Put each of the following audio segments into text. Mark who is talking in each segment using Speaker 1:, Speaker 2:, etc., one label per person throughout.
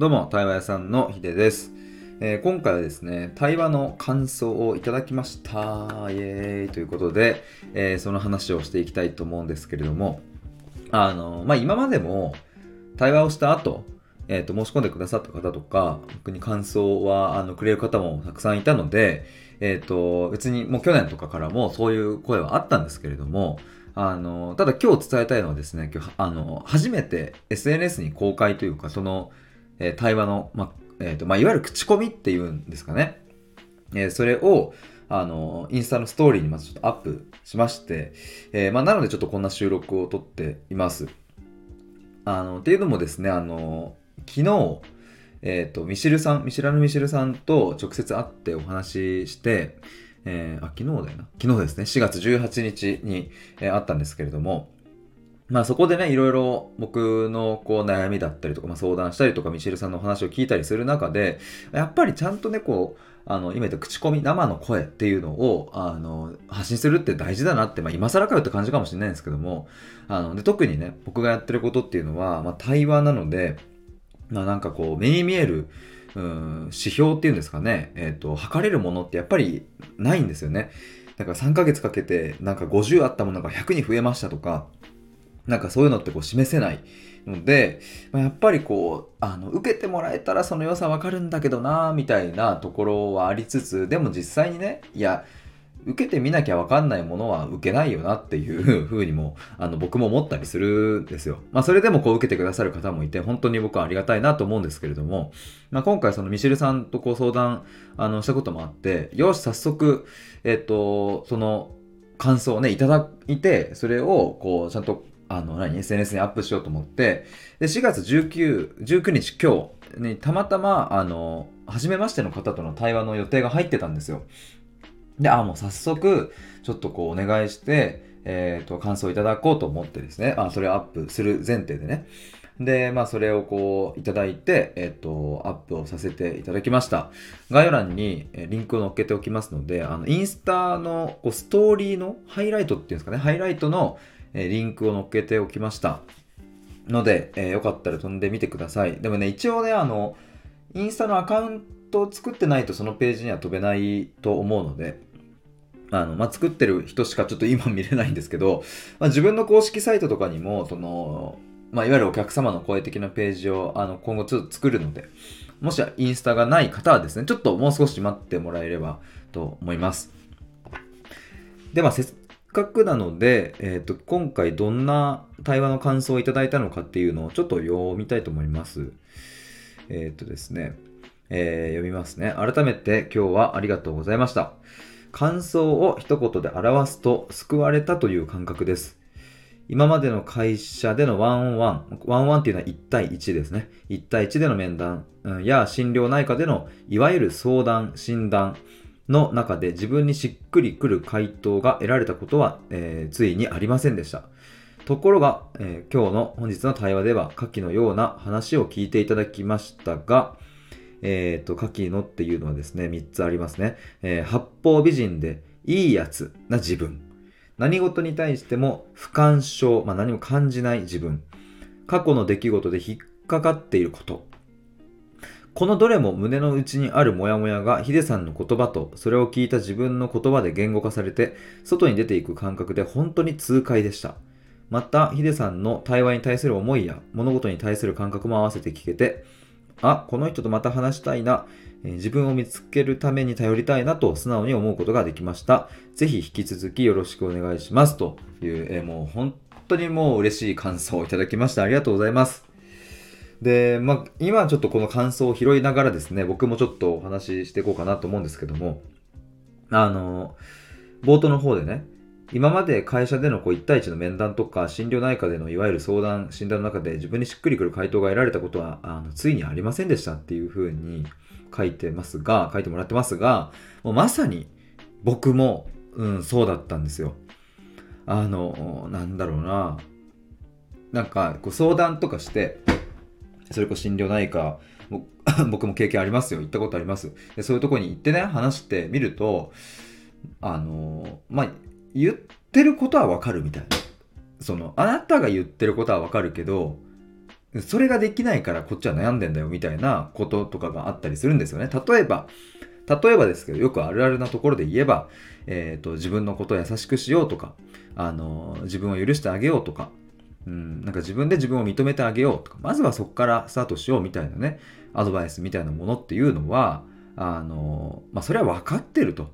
Speaker 1: どうも、対話屋さんのヒデです。えー今回はですね、対話の感想をいただきました。イエーイということで、えーその話をしていきたいと思うんですけれども、あの、まあ、今までも対話をした後、えっ、と、申し込んでくださった方とか、僕に感想は、あの、くれる方もたくさんいたので、えっ、と、別にもう去年とかからもそういう声はあったんですけれども、あの、ただ今日伝えたいのはですね、今日、あの、初めて SNS に公開というか、その、えー対話の、ま、えっ、と、まあ、いわゆる口コミっていうんですかね。えーそれを、あの、インスタのストーリーにまずちょっとアップしまして、えまあ、なのでちょっとこんな収録を撮っています。あの、っていうのもですね、あの、昨日、えっ、と、ミシルさん、見知らぬミシルさんと直接会ってお話しして、えーあ、昨日だよな。昨日ですね、4月18日に、えー会ったんですけれども、まあそこでね、いろいろ僕のこう悩みだったりとか、まあ、相談したりとか、ミシェルさんのお話を聞いたりする中で、やっぱりちゃんとね、こう、あの、今言った口コミ、生の声っていうのを、あの、発信するって大事だなって、まあ今更かよって感じかもしれないんですけども、あの、で、特にね、僕がやってることっていうのは、まあ対話なので、まあなんかこう、目に見える、うん、指標っていうんですかね、えっ、と、測れるものってやっぱりないんですよね。だから3ヶ月かけて、なんか50あったものが100に増えましたとか、なんかそういうのってこう示せないので、まあ、やっぱりこう、あの、受けてもらえたらその良さわかるんだけどな、みたいなところはありつつ、でも実際にね、いや、受けてみなきゃわかんないものは受けないよなっていうふうにも、あの、僕も思ったりするんですよ。まあ、それでもこう受けてくださる方もいて、本当に僕はありがたいなと思うんですけれども、まあ、今回そのミシェルさんとこう相談、あの、したこともあって、よし、早速、えっと、その、感想をね、いただいて、それを、こう、ちゃんと、あの、何、SNS にアップしようと思って、で、4月19、19日今日に、たまたま、あの、初めましての方との対話の予定が入ってたんですよ。で、あ、もう早速、ちょっとこう、お願いして、えっ、と、感想いただこうと思ってですね、あ、それをアップする前提でね。で、まあ、それをこう、いただいて、えっ、と、アップをさせていただきました。概要欄にリンクを載っけておきますので、あの、インスタのこうストーリーのハイライトっていうんですかね、ハイライトのえリンクを載っけておきました。ので、えーよかったら飛んでみてください。でもね、一応ね、あの、インスタのアカウントを作ってないとそのページには飛べないと思うので、あの、まあ、作ってる人しかちょっと今見れないんですけど、まあ、自分の公式サイトとかにも、その、まあ、いわゆるお客様の声的なページを、あの、今後ちょっと作るので、もしインスタがない方はですね、ちょっともう少し待ってもらえればと思います。で、まあ、せっかくなので、えっ、と、今回どんな対話の感想をいただいたのかっていうのをちょっと読みたいと思います。えっ、とですね、えー読みますね。改めて今日はありがとうございました。感想を一言で表すと救われたという感覚です。今までの会社での one on one、one one っていうのは1対1ですね。1対1での面談や診療内科でのいわゆる相談、診断の中で自分にしっくりくる回答が得られたことは、えーついにありませんでした。ところが、えー今日の本日の対話では下記のような話を聞いていただきましたが、えっ、と、下記のっていうのはですね、3つありますね。えー八方美人でいいやつな自分。何事に対しても不干渉、まあ、何も感じない自分。過去の出来事で引っかかっていること。このどれも胸の内にあるモヤモヤがヒデさんの言葉とそれを聞いた自分の言葉で言語化されて外に出ていく感覚で本当に痛快でした。また、ヒデさんの対話に対する思いや物事に対する感覚も合わせて聞けて、あ、この人とまた話したいな、自分を見つけるために頼りたいなと素直に思うことができました。ぜひ引き続きよろしくお願いします。という、えもう本当にもう嬉しい感想をいただきました。ありがとうございます。で、まあ、今ちょっとこの感想を拾いながらですね、僕もちょっとお話ししていこうかなと思うんですけども、あの、冒頭の方でね、今まで会社でのこう1対1の面談とか心療内科でのいわゆる相談、診断の中で自分にしっくりくる回答が得られたことはあのついにありませんでしたっていうふうに書いてますが、書いてもらってますが、もうまさに僕も、うん、そうだったんですよ。あの、なんだろうな。なんか、こう相談とかして、それこそ心療内科、僕も経験ありますよ。行ったことあります。でそういうとこに行ってね、話してみると、あの、まあ、言ってることはわかるみたいな。その、あなたが言ってることはわかるけど、それができないからこっちは悩んでんだよみたいなこととかがあったりするんですよね。例えば、例えばですけど、よくあるあるなところで言えば、えっ、ー、と、自分のことを優しくしようとか、あの、自分を許してあげようとか、うん、なんか自分で自分を認めてあげようとか、まずはそこからスタートしようみたいなね、アドバイスみたいなものっていうのは、あの、まあ、それは分かってると。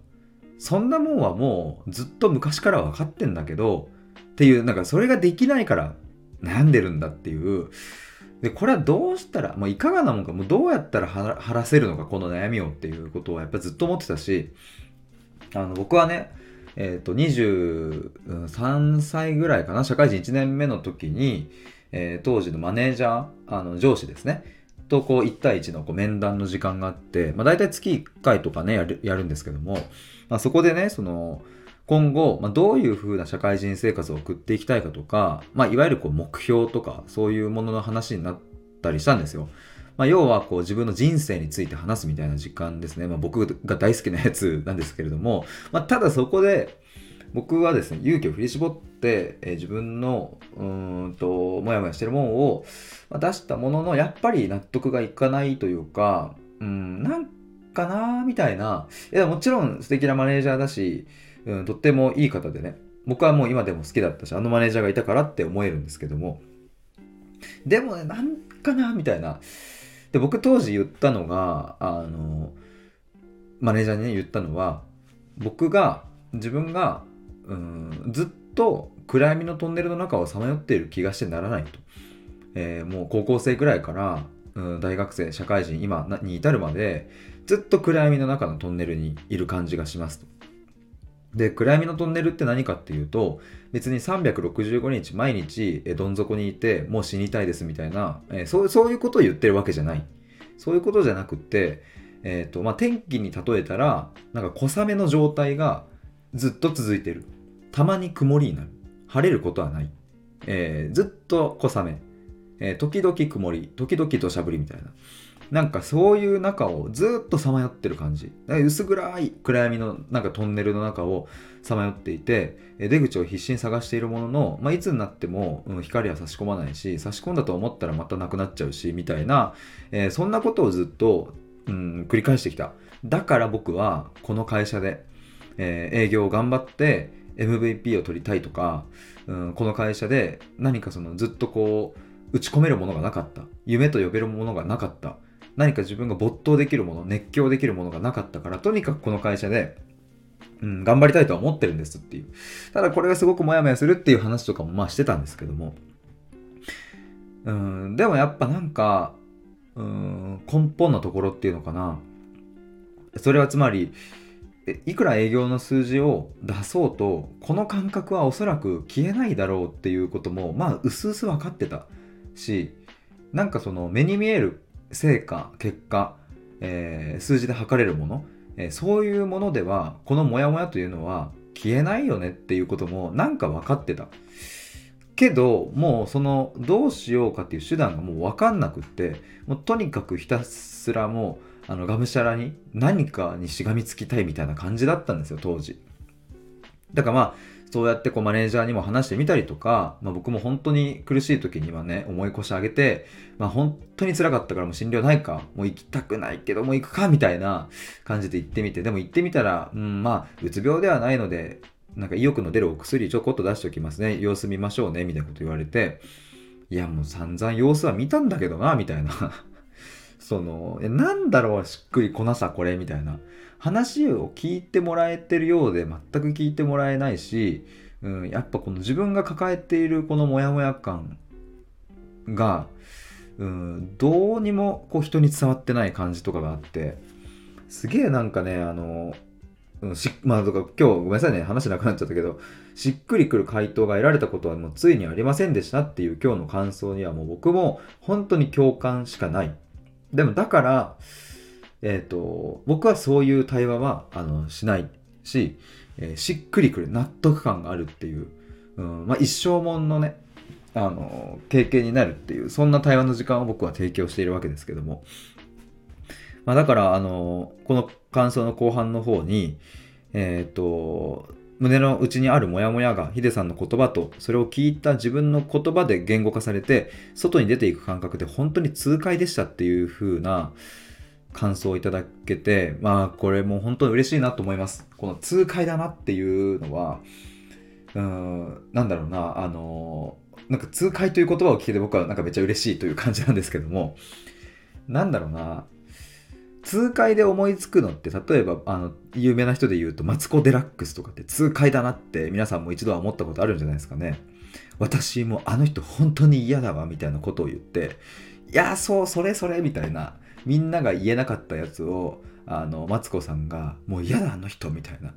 Speaker 1: そんなもんはもうずっと昔から分かってんだけど、っていう、なんかそれができないから悩んでるんだっていう、で、これはどうしたら、もういかがなもんか、もうどうやったら晴らせるのか、この悩みをっていうことはやっぱずっと思ってたし、あの、僕はね、えっ、ー、と、23歳ぐらいかな、社会人1年目の時に、えー、当時のマネージャー、あの、上司ですね、とこう1対1のこう面談の時間があって、まあ大体月1回とかね、やるやるんですけども、まあそこでね、その、今後、まあ、どういう風な社会人生活を送っていきたいかとか、まあ、いわゆるこう目標とか、そういうものの話になったりしたんですよ。まあ、要はこう自分の人生について話すみたいな時間ですね。まあ、僕が大好きなやつ なんですけれども、まあ、ただそこで僕はですね、勇気を振り絞って、えー、自分のうんともやもやしてるものを出したものの、やっぱり納得がいかないというか、うん、なんかなみたいな。いや、もちろん素敵なマネージャーだし、うん、とってもいい方でね、僕はもう今でも好きだったし、あのマネージャーがいたからって思えるんですけども、でもね、なんかなみたいな。で、僕当時言ったのが、あの、マネージャーにね、言ったのは、僕が、自分が、うん、ずっと暗闇のトンネルの中をさまよっている気がしてならないと。えー、もう高校生くらいから、うん、大学生、社会人、今に至るまで、ずっと暗闇の中のトンネルにいる感じがしますと。で、暗闇のトンネルって何かっていうと、別に365日毎日どん底にいて、もう死にたいですみたいな、え、そうそういうことを言ってるわけじゃない。そういうことじゃなくって、えっ、ー、と、まあ、天気に例えたら、なんか小雨の状態がずっと続いてる。たまに曇りになる。晴れることはない。えー、ずっと小雨。えー、時々曇り、時々土砂降りみたいな。なんかそういう中をずっとさまよってる感じ。薄暗い暗闇のなんかトンネルの中をさまよっていて、出口を必死に探しているものの、まあ、いつになっても、光は差し込まないし、差し込んだと思ったらまたなくなっちゃうし、みたいな、えー、そんなことをずっと、うん、繰り返してきた。だから僕はこの会社で、えー、営業を頑張って MVP を取りたいとか、うん、この会社で何かそのずっとこう、打ち込めるものがなかった。夢と呼べるものがなかった。何か自分が没頭できるもの、熱狂できるものがなかったから、とにかくこの会社で、うん、頑張りたいとは思ってるんですっていう。ただこれがすごくモヤモヤするっていう話とかもまあしてたんですけども。うん、でもやっぱなんか、うん、根本のところっていうのかな。それはつまり、いくら営業の数字を出そうと、この感覚はおそらく消えないだろうっていうことも、まあ、うすうす分かってたし、なんかその目に見える成果、結果、えー、数字で測れるもの、えー、そういうものでは、このモヤモヤというのは消えないよねっていうこともなんか分かってた。けど、もうそのどうしようかっていう手段がもう分かんなくって、もうとにかくひたすらもう、あの、がむしゃらに何かにしがみつきたいみたいな感じだったんですよ、当時。だからまあ、そうやってこうマネージャーにも話してみたりとか、まあ、僕も本当に苦しい時にはね、重い腰上げて、まあ、本当に辛かったからもう診療ないか、もう行きたくないけどもう行くかみたいな感じで行ってみて、でも行ってみたら、うん、まあ、うつ病ではないので、なんか意欲の出るお薬ちょこっと出しておきますね。様子見ましょうね。みたいなこと言われて、いやもう散々様子は見たんだけどな、みたいな。その、なんだろう、しっくりこなさ、これ、みたいな。話を聞いてもらえてるようで全く聞いてもらえないし、うん、やっぱこの自分が抱えているこのモヤモヤ感が、うん、どうにもこう人に伝わってない感じとかがあってすげえなんかねあの、うん、しまあとか今日ごめんなさいね話なくなっちゃったけどしっくりくる回答が得られたことはもうついにありませんでしたっていう今日の感想にはもう僕も本当に共感しかない。でもだからえっ、ー、と、僕はそういう対話は、あの、しないし、えー、しっくりくる納得感があるっていう、うん、まあ、一生もんのね、あの、経験になるっていう、そんな対話の時間を僕は提供しているわけですけども。まあ、だから、あの、この感想の後半の方に、えっ、ー、と、胸の内にあるモヤモヤがヒデさんの言葉とそれを聞いた自分の言葉で言語化されて外に出ていく感覚で本当に痛快でしたっていう風な感想をいただけてまあこれも本当に嬉しいなと思います。この痛快だなっていうのはうーんなんだろうなあのなんか痛快という言葉を聞いて僕はなんかめっちゃ嬉しいという感じなんですけどもなんだろうな痛快で思いつくのって例えばあの有名な人で言うとマツコ・デラックスとかって痛快だなって皆さんも一度は思ったことあるんじゃないですかね。私もあの人本当に嫌だわみたいなことを言っていやそうそれそれみたいな。みんなが言えなかったやつをあのマツコさんがもう嫌だあの人みたいな。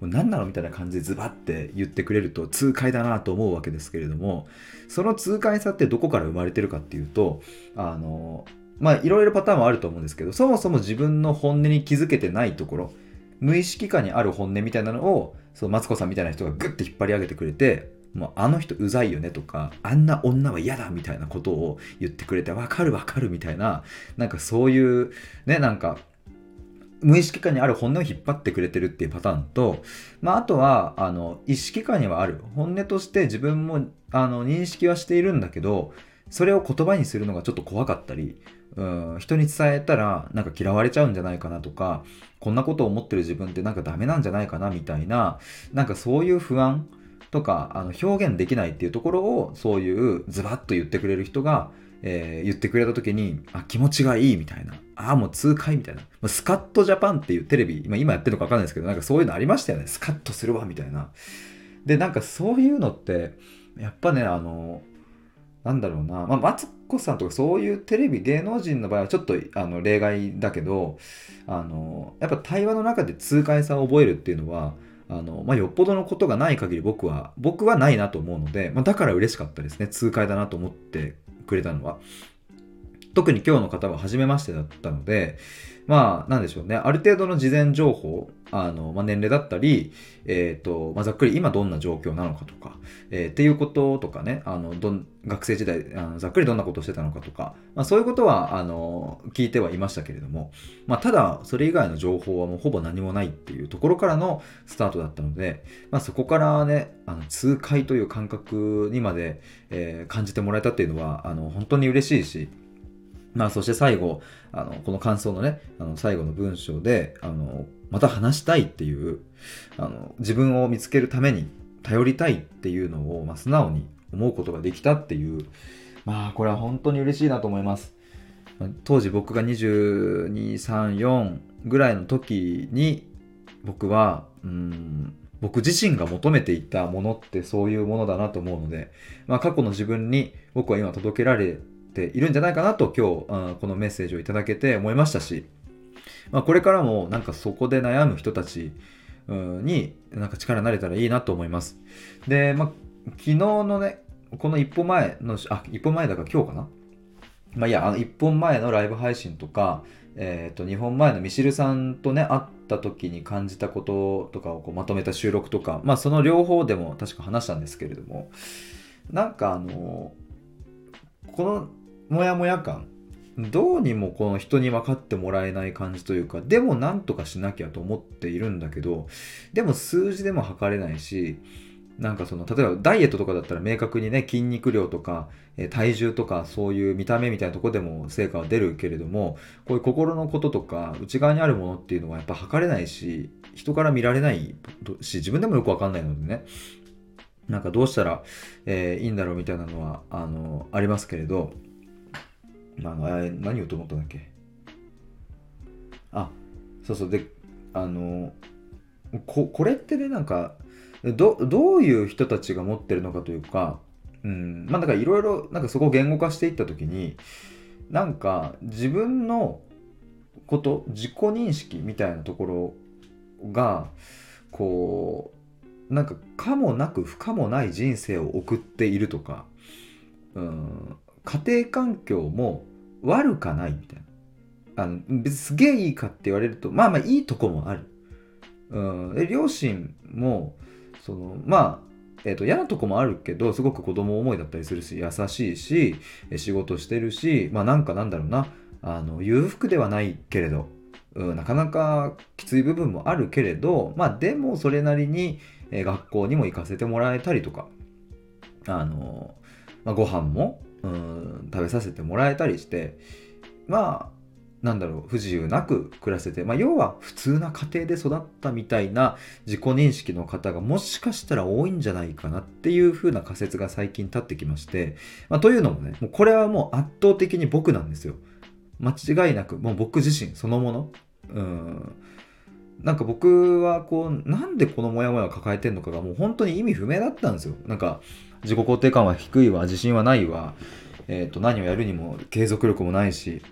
Speaker 1: もう何なのみたいな感じでズバッて言ってくれると痛快だなと思うわけですけれどもその痛快さってどこから生まれてるかっていうとあのまあいろいろパターンはあると思うんですけどそもそも自分の本音に気づけてないところ無意識下にある本音みたいなのをそのマツコさんみたいな人がグッて引っ張り上げてくれてもうあの人うざいよねとかあんな女は嫌だみたいなことを言ってくれてわかるわかるみたいななんかそういうねなんか無意識下にある本音を引っ張ってくれてるっていうパターンと、まあ、あとはあの意識下にはある。本音として自分もあの認識はしているんだけどそれを言葉にするのがちょっと怖かったりうん人に伝えたらなんか嫌われちゃうんじゃないかなとかこんなことを思ってる自分ってなんかダメなんじゃないかなみたいななんかそういう不安とかあの表現できないっていうところをそういうズバッと言ってくれる人が、えー言ってくれた時にあ気持ちがいいみたいな。ああもう痛快みたいな。スカッとジャパンっていうテレビ今今やってるのか分かんないですけどなんかそういうのありましたよね。スカッとするわみたいな。でなんかそういうのってやっぱねあのなんだろうな、まあ、マツコさんとかそういうテレビ芸能人の場合はちょっとあの例外だけどあのやっぱ対話の中で痛快さを覚えるっていうのはあの、まあ、よっぽどのことがない限り僕は僕はないなと思うので、まあ、だから嬉しかったですね痛快だなと思ってくれたのは。特に今日の方は初めましてだったのでまあなんでしょうね。ある程度の事前情報あの、まあ、年齢だったり、えーとまあ、ざっくり今どんな状況なのかとか、えーっていうこととかねあのどん学生時代あのざっくりどんなことをしてたのかとか、まあ、そういうことはあの聞いてはいましたけれども、まあ、ただそれ以外の情報はもうほぼ何もないっていうところからのスタートだったので、まあ、そこからねあの痛快という感覚にまで、えー感じてもらえたっていうのはあの本当に嬉しいしまあ、そして最後、あの、この感想のね、あの、最後の文章で、あの、また話したいっていう、あの、自分を見つけるために頼りたいっていうのを、まあ、素直に思うことができたっていう、まあ、これは本当に嬉しいなと思います。当時僕が22、3、4ぐらいの時に、僕は、うん、僕自身が求めていたものってそういうものだなと思うので、まあ、過去の自分に僕は今届けられているんじゃないかなと今日、うんこのメッセージをいただけて思いましたし、まあ、これからもなんかそこで悩む人たちになんか力になれたらいいなと思います。で、まあ、昨日のね、この一歩前の、あ、一歩前だから今日かなまあいや、あの一本前のライブ配信とか、えっ、と、2本前のミシルさんとね、会った時に感じたこととかをこうまとめた収録とか、まあその両方でも確か話したんですけれども、なんかあの、このモヤモヤ感、どうにもこの人に分かってもらえない感じというか、でもなんとかしなきゃと思っているんだけど、でも数字でも測れないし、なんかその、例えばダイエットとかだったら明確にね、筋肉量とか、え体重とか、そういう見た目みたいなとこでも成果は出るけれども、こういう心のこととか、内側にあるものっていうのはやっぱ測れないし、人から見られないし、自分でもよくわかんないのでね、なんかどうしたら、えーいいんだろうみたいなのは、あの、ありますけれど、あの、あれ何言おうと思ったんだっけ？あ、そうそう、で、あの、ここれってね、なんか、どどういう人たちが持ってるのかというか、うん、まあだからいろいろなんかそこを言語化していった時になんか自分のこと自己認識みたいなところがこうなんか可もなく不可もない人生を送っているとか、うん、家庭環境も悪かないみたいな。あの別すげえいいかって言われるとまあまあいいとこもある、うん、で両親もそのまあえー、と嫌なとこもあるけどすごく子供思いだったりするし優しいし仕事してるしまあなんかなんだろうな。あの裕福ではないけれどうん、なかなかきつい部分もあるけれど、まあでもそれなりに、えー、学校にも行かせてもらえたりとか、あのまあ、ご飯も、うん、食べさせてもらえたりして、まあ、なんだろう、不自由なく暮らせて、まあ、要は普通な家庭で育ったみたいな自己認識の方がもしかしたら多いんじゃないかなっていう風な仮説が最近立ってきまして、まあ、というのもね、もうこれはもう圧倒的に僕なんですよ。間違いなく、もう僕自身そのもの。うん。なんか僕はこう、なんでこのモヤモヤを抱えてんのかがもう本当に意味不明だったんですよ。なんか、自己肯定感は低いわ、自信はないわ、えっ、ー、と、何をやるにも継続力もないし、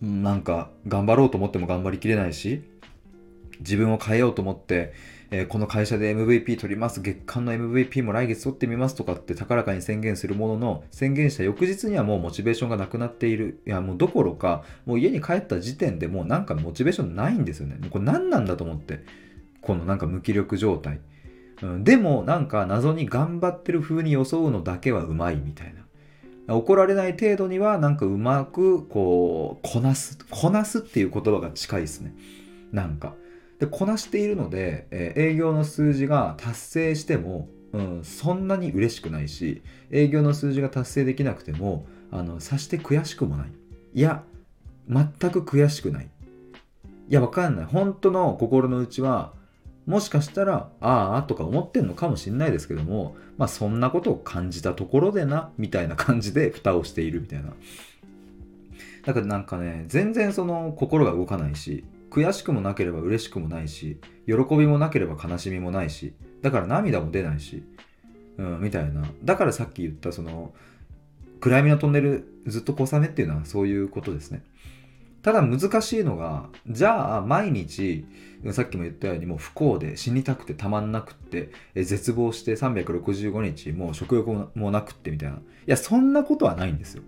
Speaker 1: なんか頑張ろうと思っても頑張りきれないし、自分を変えようと思って、えー、この会社で MVP 取ります、月間の MVP も来月取ってみますとかって高らかに宣言するものの、宣言した翌日にはもうモチベーションがなくなっている。いや、もうどころか、もう家に帰った時点でもうなんかモチベーションないんですよね。もうこれ何なんだと思って。このなんか無気力状態。うん、でもなんか謎に頑張ってる風に装うのだけはうまいみたいな。怒られない程度にはなんかうまくこうこなすこなすっていう言葉が近いですね。なんか。でこなしているので、えー、営業の数字が達成しても、うん、そんなに嬉しくないし営業の数字が達成できなくてもあのさして悔しくもない。いや全く悔しくない。いやわかんない。本当の心の内はもしかしたら、ああとか思ってんのかもしれないですけども、まあそんなことを感じたところでな、みたいな感じで蓋をしているみたいな。だからなんかね、全然その心が動かないし、悔しくもなければ嬉しくもないし、喜びもなければ悲しみもないし、だから涙も出ないし、うん、みたいな。だからさっき言ったその、暗闇のトンネルずっと小雨っていうのはそういうことですね。ただ難しいのが、じゃあ毎日、さっきも言ったようにもう不幸で死にたくてたまんなくって、え絶望して365日もう食欲もなくってみたいな。いや、そんなことはないんですよ。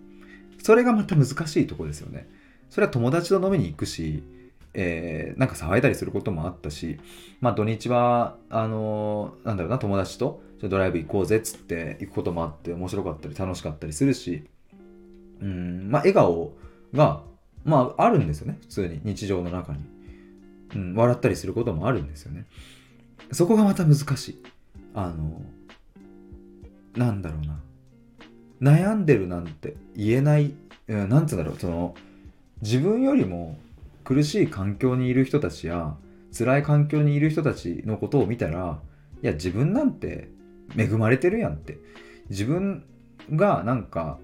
Speaker 1: それがまた難しいとこですよね。それは友達と飲みに行くし、えー、なんか騒いだりすることもあったし、まあ土日は、あのー、なんだろうな、友達とドライブ行こうぜっつって行くこともあって面白かったり楽しかったりするし、うん、まあ笑顔がまああるんですよね普通に日常の中に、うん、笑ったりすることもあるんですよね。そこがまた難しい。あのなんだろうな。悩んでるなんて言えない、うん、なんつうんだろう。その自分よりも苦しい環境にいる人たちや辛い環境にいる人たちのことを見たらいや自分なんて恵まれてるやんって。自分がなんか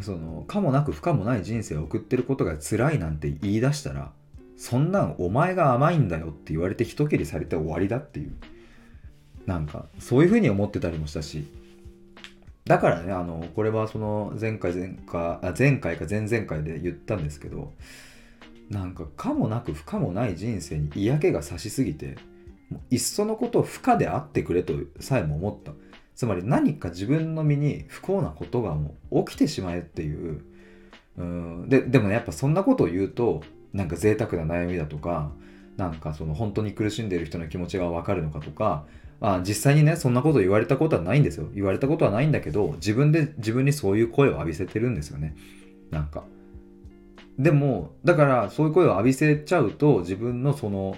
Speaker 1: そのかもなく不可もない人生を送ってることが辛いなんて言い出したらそんなんお前が甘いんだよって言われて一蹴りされて終わりだっていう。なんかそういうふうに思ってたりもしたし。だからねあのこれはその前回前回あ前回か前々回で言ったんですけどなんかかもなく不可もない人生に嫌気がさしすぎていっそのことを不可であってくれとさえも思った。つまり何か自分の身に不幸なことがもう起きてしまえっていう。うででもねやっぱそんなことを言うとなんか贅沢な悩みだとかなんかその本当に苦しんでいる人の気持ちが分かるのかとか、まあ、実際にねそんなこと言われたことはないんですよ。言われたことはないんだけど自分で自分にそういう声を浴びせてるんですよね。なんか。でもだからそういう声を浴びせちゃうと自分のその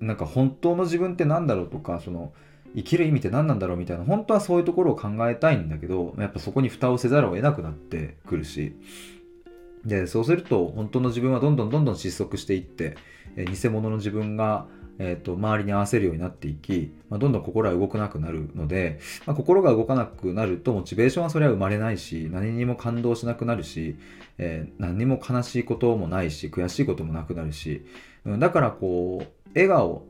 Speaker 1: なんか本当の自分って何だろうとかその生きる意味って何なんだろうみたいな本当はそういうところを考えたいんだけどやっぱそこに蓋をせざるを得なくなってくるし。でそうすると本当の自分はどんどんどんどん失速していって、え偽物の自分が、えーと、周りに合わせるようになっていき、まあ、どんどん心は動かなくなるので、まあ、心が動かなくなるとモチベーションはそれは生まれないし何にも感動しなくなるし、えー、何にも悲しいこともないし悔しいこともなくなるし、うん、だからこう笑顔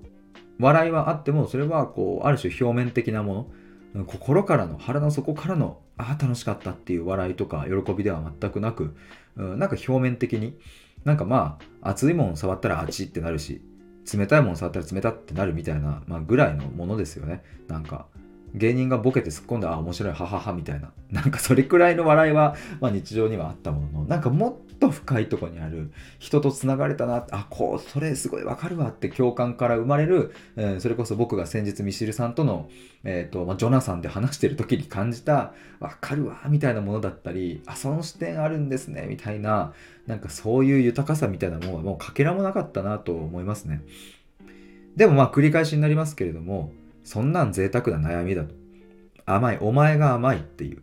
Speaker 1: 笑いはあってもそれはこうある種表面的なもの。心からの腹の底からのああ楽しかったっていう笑いとか喜びでは全くなく、うん、なんか表面的になんかまあ熱いもん触ったら熱いってなるし冷たいもん触ったら冷たってなるみたいな、まあ、ぐらいのものですよね。なんか芸人がボケて突っ込んであ面白いはははみたいな。なんかそれくらいの笑いは、まあ、日常にはあったもののなんかもっと深いとこにある人とつながれたなあこうそれすごいわかるわって共感から生まれる、えー、それこそ僕が先日ミシルさんとの、えーとまあ、ジョナサンで話してる時に感じたわかるわみたいなものだったりあその視点あるんですねみたいななんかそういう豊かさみたいなものはもうかけらもなかったなと思いますね。でもまあ繰り返しになりますけれどもそんなん贅沢な悩みだと。甘いお前が甘いっていう。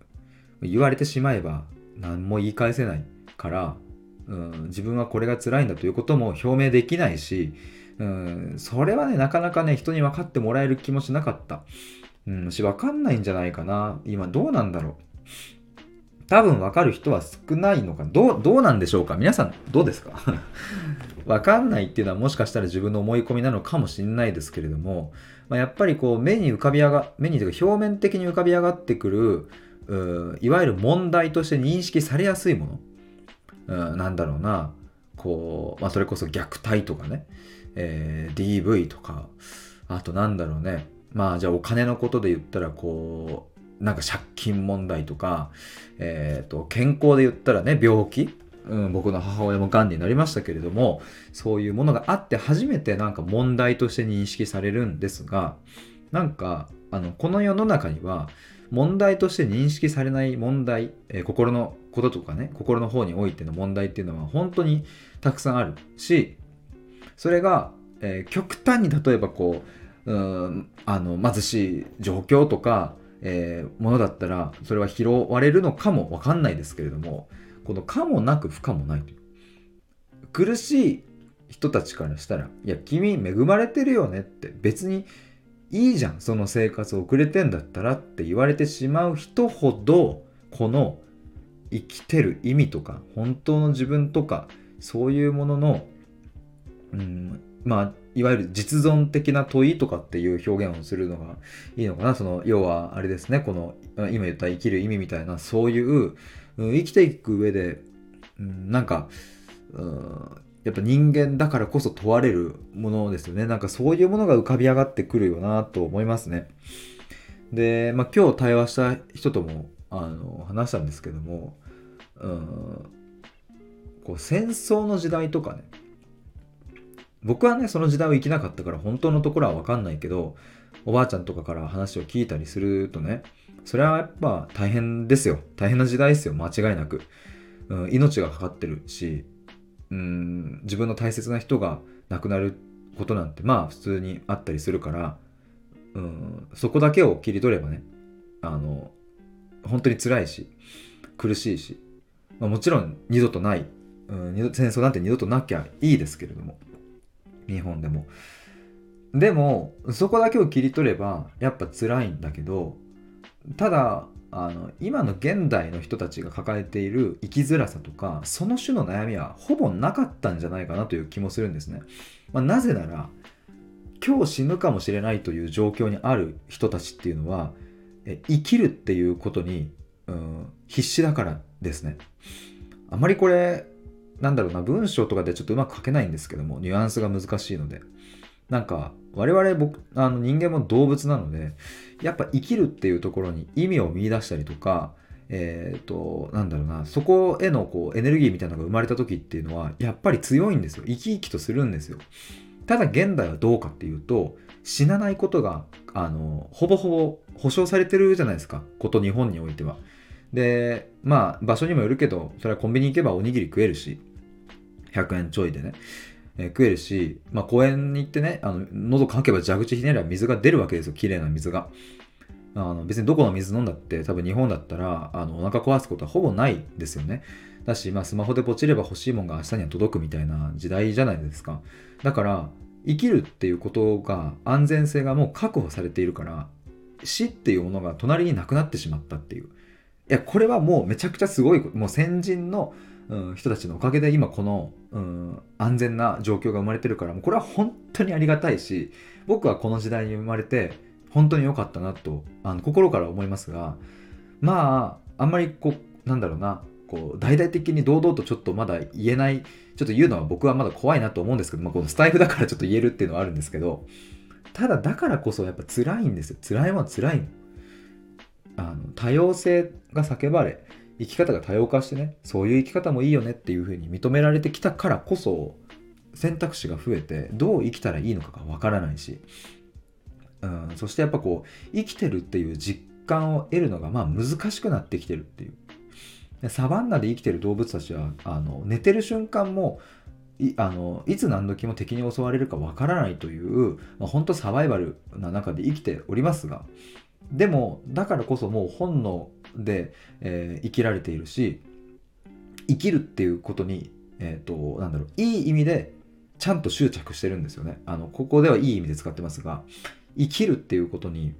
Speaker 1: 言われてしまえば何も言い返せないから、うん、自分はこれが辛いんだということも表明できないし、うん、それはねなかなかね人に分かってもらえる気もしなかった、うん、し分かんないんじゃないかな。今どうなんだろう。多分分かる人は少ないのか。どうどうなんでしょうか。皆さんどうですか？分かんないっていうのはもしかしたら自分の思い込みなのかもしれないですけれども、まあ、やっぱりこう目に浮かび上が目にというか表面的に浮かび上がってくるいわゆる問題として認識されやすいもの、なんだろうな。こう、まあ、それこそ虐待とかね、えー、DV とか。あとなんだろうね。まあじゃあお金のことで言ったらこうなんか借金問題とか、えーと、健康で言ったらね病気。うん、僕の母親もがんになりましたけれどもそういうものがあって初めてなんか問題として認識されるんですがなんかあのこの世の中には問題として認識されない問題、えー、心のこととかね心の方においての問題っていうのは本当にたくさんあるしそれが、えー、極端に例えばこううんあの貧しい状況とか、えー、ものだったらそれは拾われるのかもわかんないですけれどもこの可もなく不可もないい苦しい人たちからしたらいや君恵まれてるよねって別にいいじゃんその生活を送れてんだったらって言われてしまう人ほどこの生きてる意味とか本当の自分とかそういうものの、うん、まあいわゆる実存的な問いとかっていう表現をするのがいいのかな。その要はあれですねこの今言った生きる意味みたいなそういう、うん、生きていく上で、うん、なんか、うん、やっぱ人間だからこそ問われるものですよね。なんかそういうものが浮かび上がってくるよなと思いますね。で、まあ、今日対話した人ともあの話したんですけども、うん、こう戦争の時代とかね、僕はね、その時代を生きなかったから本当のところはわかんないけど、おばあちゃんとかから話を聞いたりするとね、それはやっぱ大変ですよ。大変な時代ですよ、間違いなく。うん、命がかかってるし、うん自分の大切な人が亡くなることなんてまあ普通にあったりするから。うんそこだけを切り取ればねあの本当に辛いし苦しいし、まあ、もちろん二度とない、うん、戦争なんて二度となきゃいいですけれども。日本でも。でもそこだけを切り取ればやっぱ辛いんだけどただあの今の現代の人たちが抱えている生きづらさとかその種の悩みはほぼなかったんじゃないかなという気もするんですね。まあ、なぜなら今日死ぬかもしれないという状況にある人たちっていうのは生きるっていうことに、うん、必死だからですね。あまりこれなんだろうな文章とかでちょっとうまく書けないんですけどもニュアンスが難しいのでなんか我々僕あの人間も動物なのでやっぱ生きるっていうところに意味を見出したりとかえっ、ー、となんだろうなそこへのこうエネルギーみたいなのが生まれた時っていうのはやっぱり強いんですよ。生き生きとするんですよ。ただ現代はどうかっていうと死なないことがあのほぼほぼ保証されてるじゃないですか。こと日本においては。でまあ場所にもよるけどそれはコンビニ行けばおにぎり食えるし100円ちょいでね。えー、食えるし、まあ、公園に行ってね、あの喉かけば蛇口ひねれば水が出るわけですよ、綺麗な水が。あの別にどこの水飲んだって多分日本だったらあのお腹壊すことはほぼないですよね。だし、まあ、スマホでポチれば欲しいもんが明日には届くみたいな時代じゃないですか。だから生きるっていうことが安全性がもう確保されているから死っていうものが隣になくなってしまったっていう。いやこれはもうめちゃくちゃすごいもう先人のうん、人たちのおかげで今この、うん、安全な状況が生まれてるからもうこれは本当にありがたいし僕はこの時代に生まれて本当に良かったなとあの心から思いますがまああんまりこうなんだろうなこう大々的に堂々とちょっとまだ言えないちょっと言うのは僕はまだ怖いなと思うんですけど、まあ、このスタイフだから ちょっと言えるっていうのはあるんですけどただだからこそやっぱ辛いんですよ。辛いもん辛いあの多様性が叫ばれ生き方が多様化してねそういう生き方もいいよねっていうふうに認められてきたからこそ選択肢が増えてどう生きたらいいのかがわからないし、うん、そしてやっぱこう生きてるっていう実感を得るのがまあ難しくなってきてるっていう。サバンナで生きてる動物たちはあの寝てる瞬間もいあのいつ何時も敵に襲われるかわからないという、まあ、本当サバイバルな中で生きておりますが。でもだからこそもう本能で、えー、生きられているし生きるっていうことに、えーと、なんだろういい意味でちゃんと執着してるんですよね。あのここではいい意味で使ってますが生きるっていうことに、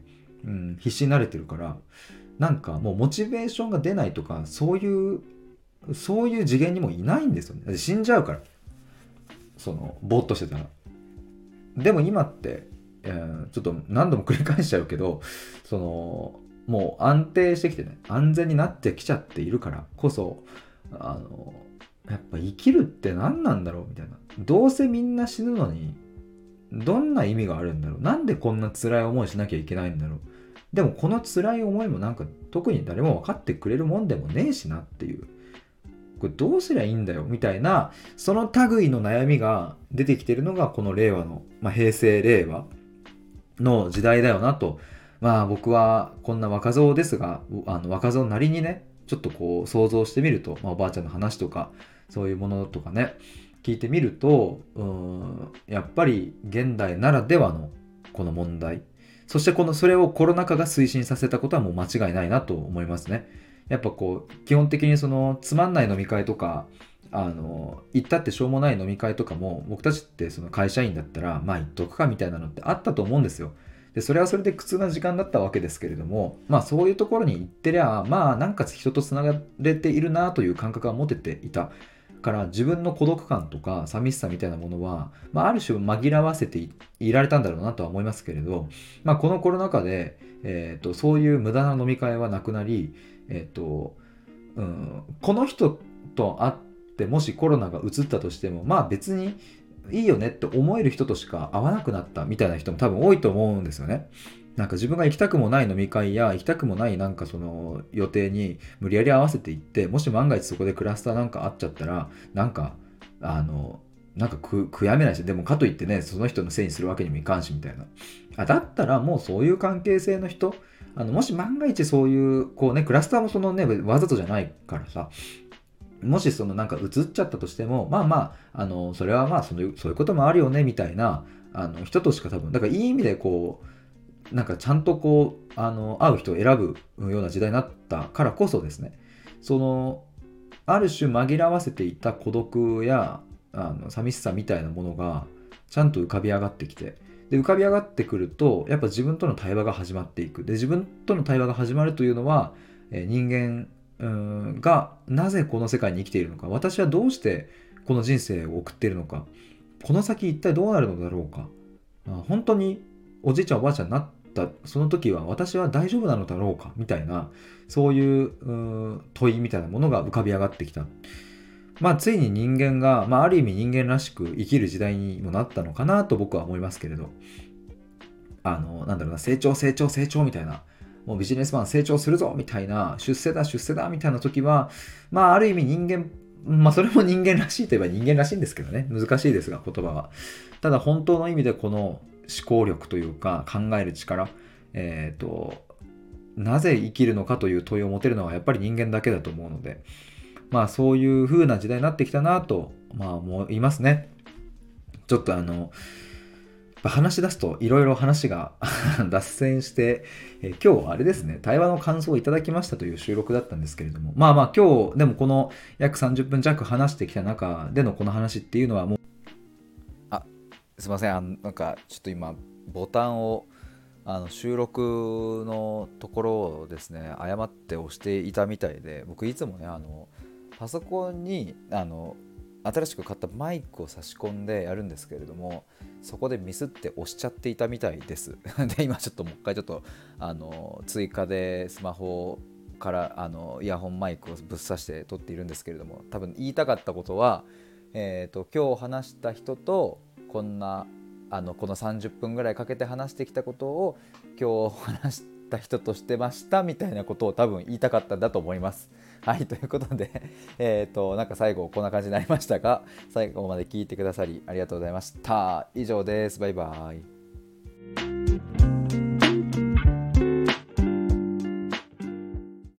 Speaker 1: うん、必死になれてるからなんかもうモチベーションが出ないとかそういうそういう次元にもいないんですよね。死んじゃうから。そのぼーっとしてたら。でも今って、えー、ちょっと何度も繰り返しちゃうけどそのもう安定してきてね安全になってきちゃっているからこそあのやっぱ生きるって何なんだろうみたいな。どうせみんな死ぬのにどんな意味があるんだろう。なんでこんな辛い思いしなきゃいけないんだろう。でもこの辛い思いもなんか特に誰も分かってくれるもんでもねえしなっていう。これどうすりゃいいんだよみたいなその類の悩みが出てきてるのがこの令和の、まあ、平成令和の時代だよなとまあ僕はこんな若造ですがあの若造なりにねちょっとこう想像してみると、まあ、おばあちゃんの話とかそういうものとかね聞いてみるとうんやっぱり現代ならではのこの問題そしてこのそれをコロナ禍が推進させたことはもう間違いないなと思いますね。やっぱこう基本的にそのつまんない飲み会とかあの行ったってしょうもない飲み会とかも僕たちってその会社員だったらまあ行っとくかみたいなのってあったと思うんですよ。でそれはそれで苦痛な時間だったわけですけれどもまあそういうところに行ってりゃまあなんか人とつながれているなという感覚が持てていたから自分の孤独感とか寂しさみたいなものは、まあ、ある種紛らわせていられたんだろうなとは思いますけれど、まあ、このコロナ禍で、えーとそういう無駄な飲み会はなくなりえ、ー、と、うん、この人と会ってもしコロナがうつったとしてもまあ別にいいよねって思える人としか会わなくなったみたいな人も多分多いと思うんですよね。なんか自分が行きたくもない飲み会や行きたくもないなんかその予定に無理やり合わせていってもし万が一そこでクラスターなんかあっちゃったらなんかあのなんか悔やめないしでもかといってねその人のせいにするわけにもいかんしみたいなあだったらもうそういう関係性の人あのもし万が一そういうこうねクラスターもそのねわざとじゃないからさもしそのなんか映っちゃったとしてもまあまああのそれはまあそのそういうこともあるよねみたいなあの人としか多分だからいい意味でこうなんかちゃんとこうあの会う人を選ぶような時代になったからこそですね。そのある種紛らわせていた孤独やあの寂しさみたいなものがちゃんと浮かび上がってきてで浮かび上がってくるとやっぱ自分との対話が始まっていく。で自分との対話が始まるというのは、え人間うんがなぜこの世界に生きているのか。私はどうしてこの人生を送っているのか。この先一体どうなるのだろうか。本当におじいちゃんおばあちゃんになったその時は私は大丈夫なのだろうか。みたいなそういう問いみたいなものが浮かび上がってきた。まあ、ついに人間が、まあ、ある意味人間らしく生きる時代にもなったのかなと僕は思いますけれど、あの、なんだろうな、成長、成長、成長みたいな、もうビジネスマン成長するぞみたいな、出世だ、出世だみたいな時は、まあ、ある意味人間、まあ、それも人間らしいといえば人間らしいんですけどね、難しいですが、言葉は。ただ、本当の意味でこの思考力というか、考える力、えっ、ー、と、なぜ生きるのかという問いを持てるのはやっぱり人間だけだと思うので、まあそういう風な時代になってきたなと、まあ思いますね。ちょっとあの、話し出すといろいろ話が 脱線して、え今日はあれですね、対話の感想をいただきましたという収録だったんですけれども、まあまあ今日、でもこの約30分弱話してきた中でのこの話っていうのはもう、あ、すいません、あのなんかちょっと今、ボタンをあの収録のところをですね、誤って押していたみたいで、僕いつもね、あの、パソコンにあの新しく買ったマイクを差し込んでやるんですけれどもそこでミスって押しちゃっていたみたいです で今ちょっともう一回ちょっとあの追加でスマホからあのイヤホンマイクをぶっ刺して撮っているんですけれども多分言いたかったことは、えーと、今日話した人とこんなあのこの30分ぐらいかけて話してきたことを今日話した人としてましたみたいなことを多分言いたかったんだと思います。はい、ということで、えっ、ー、と、なんか最後こんな感じになりましたが、最後まで聞いてくださりありがとうございました。以上です。バイバイ。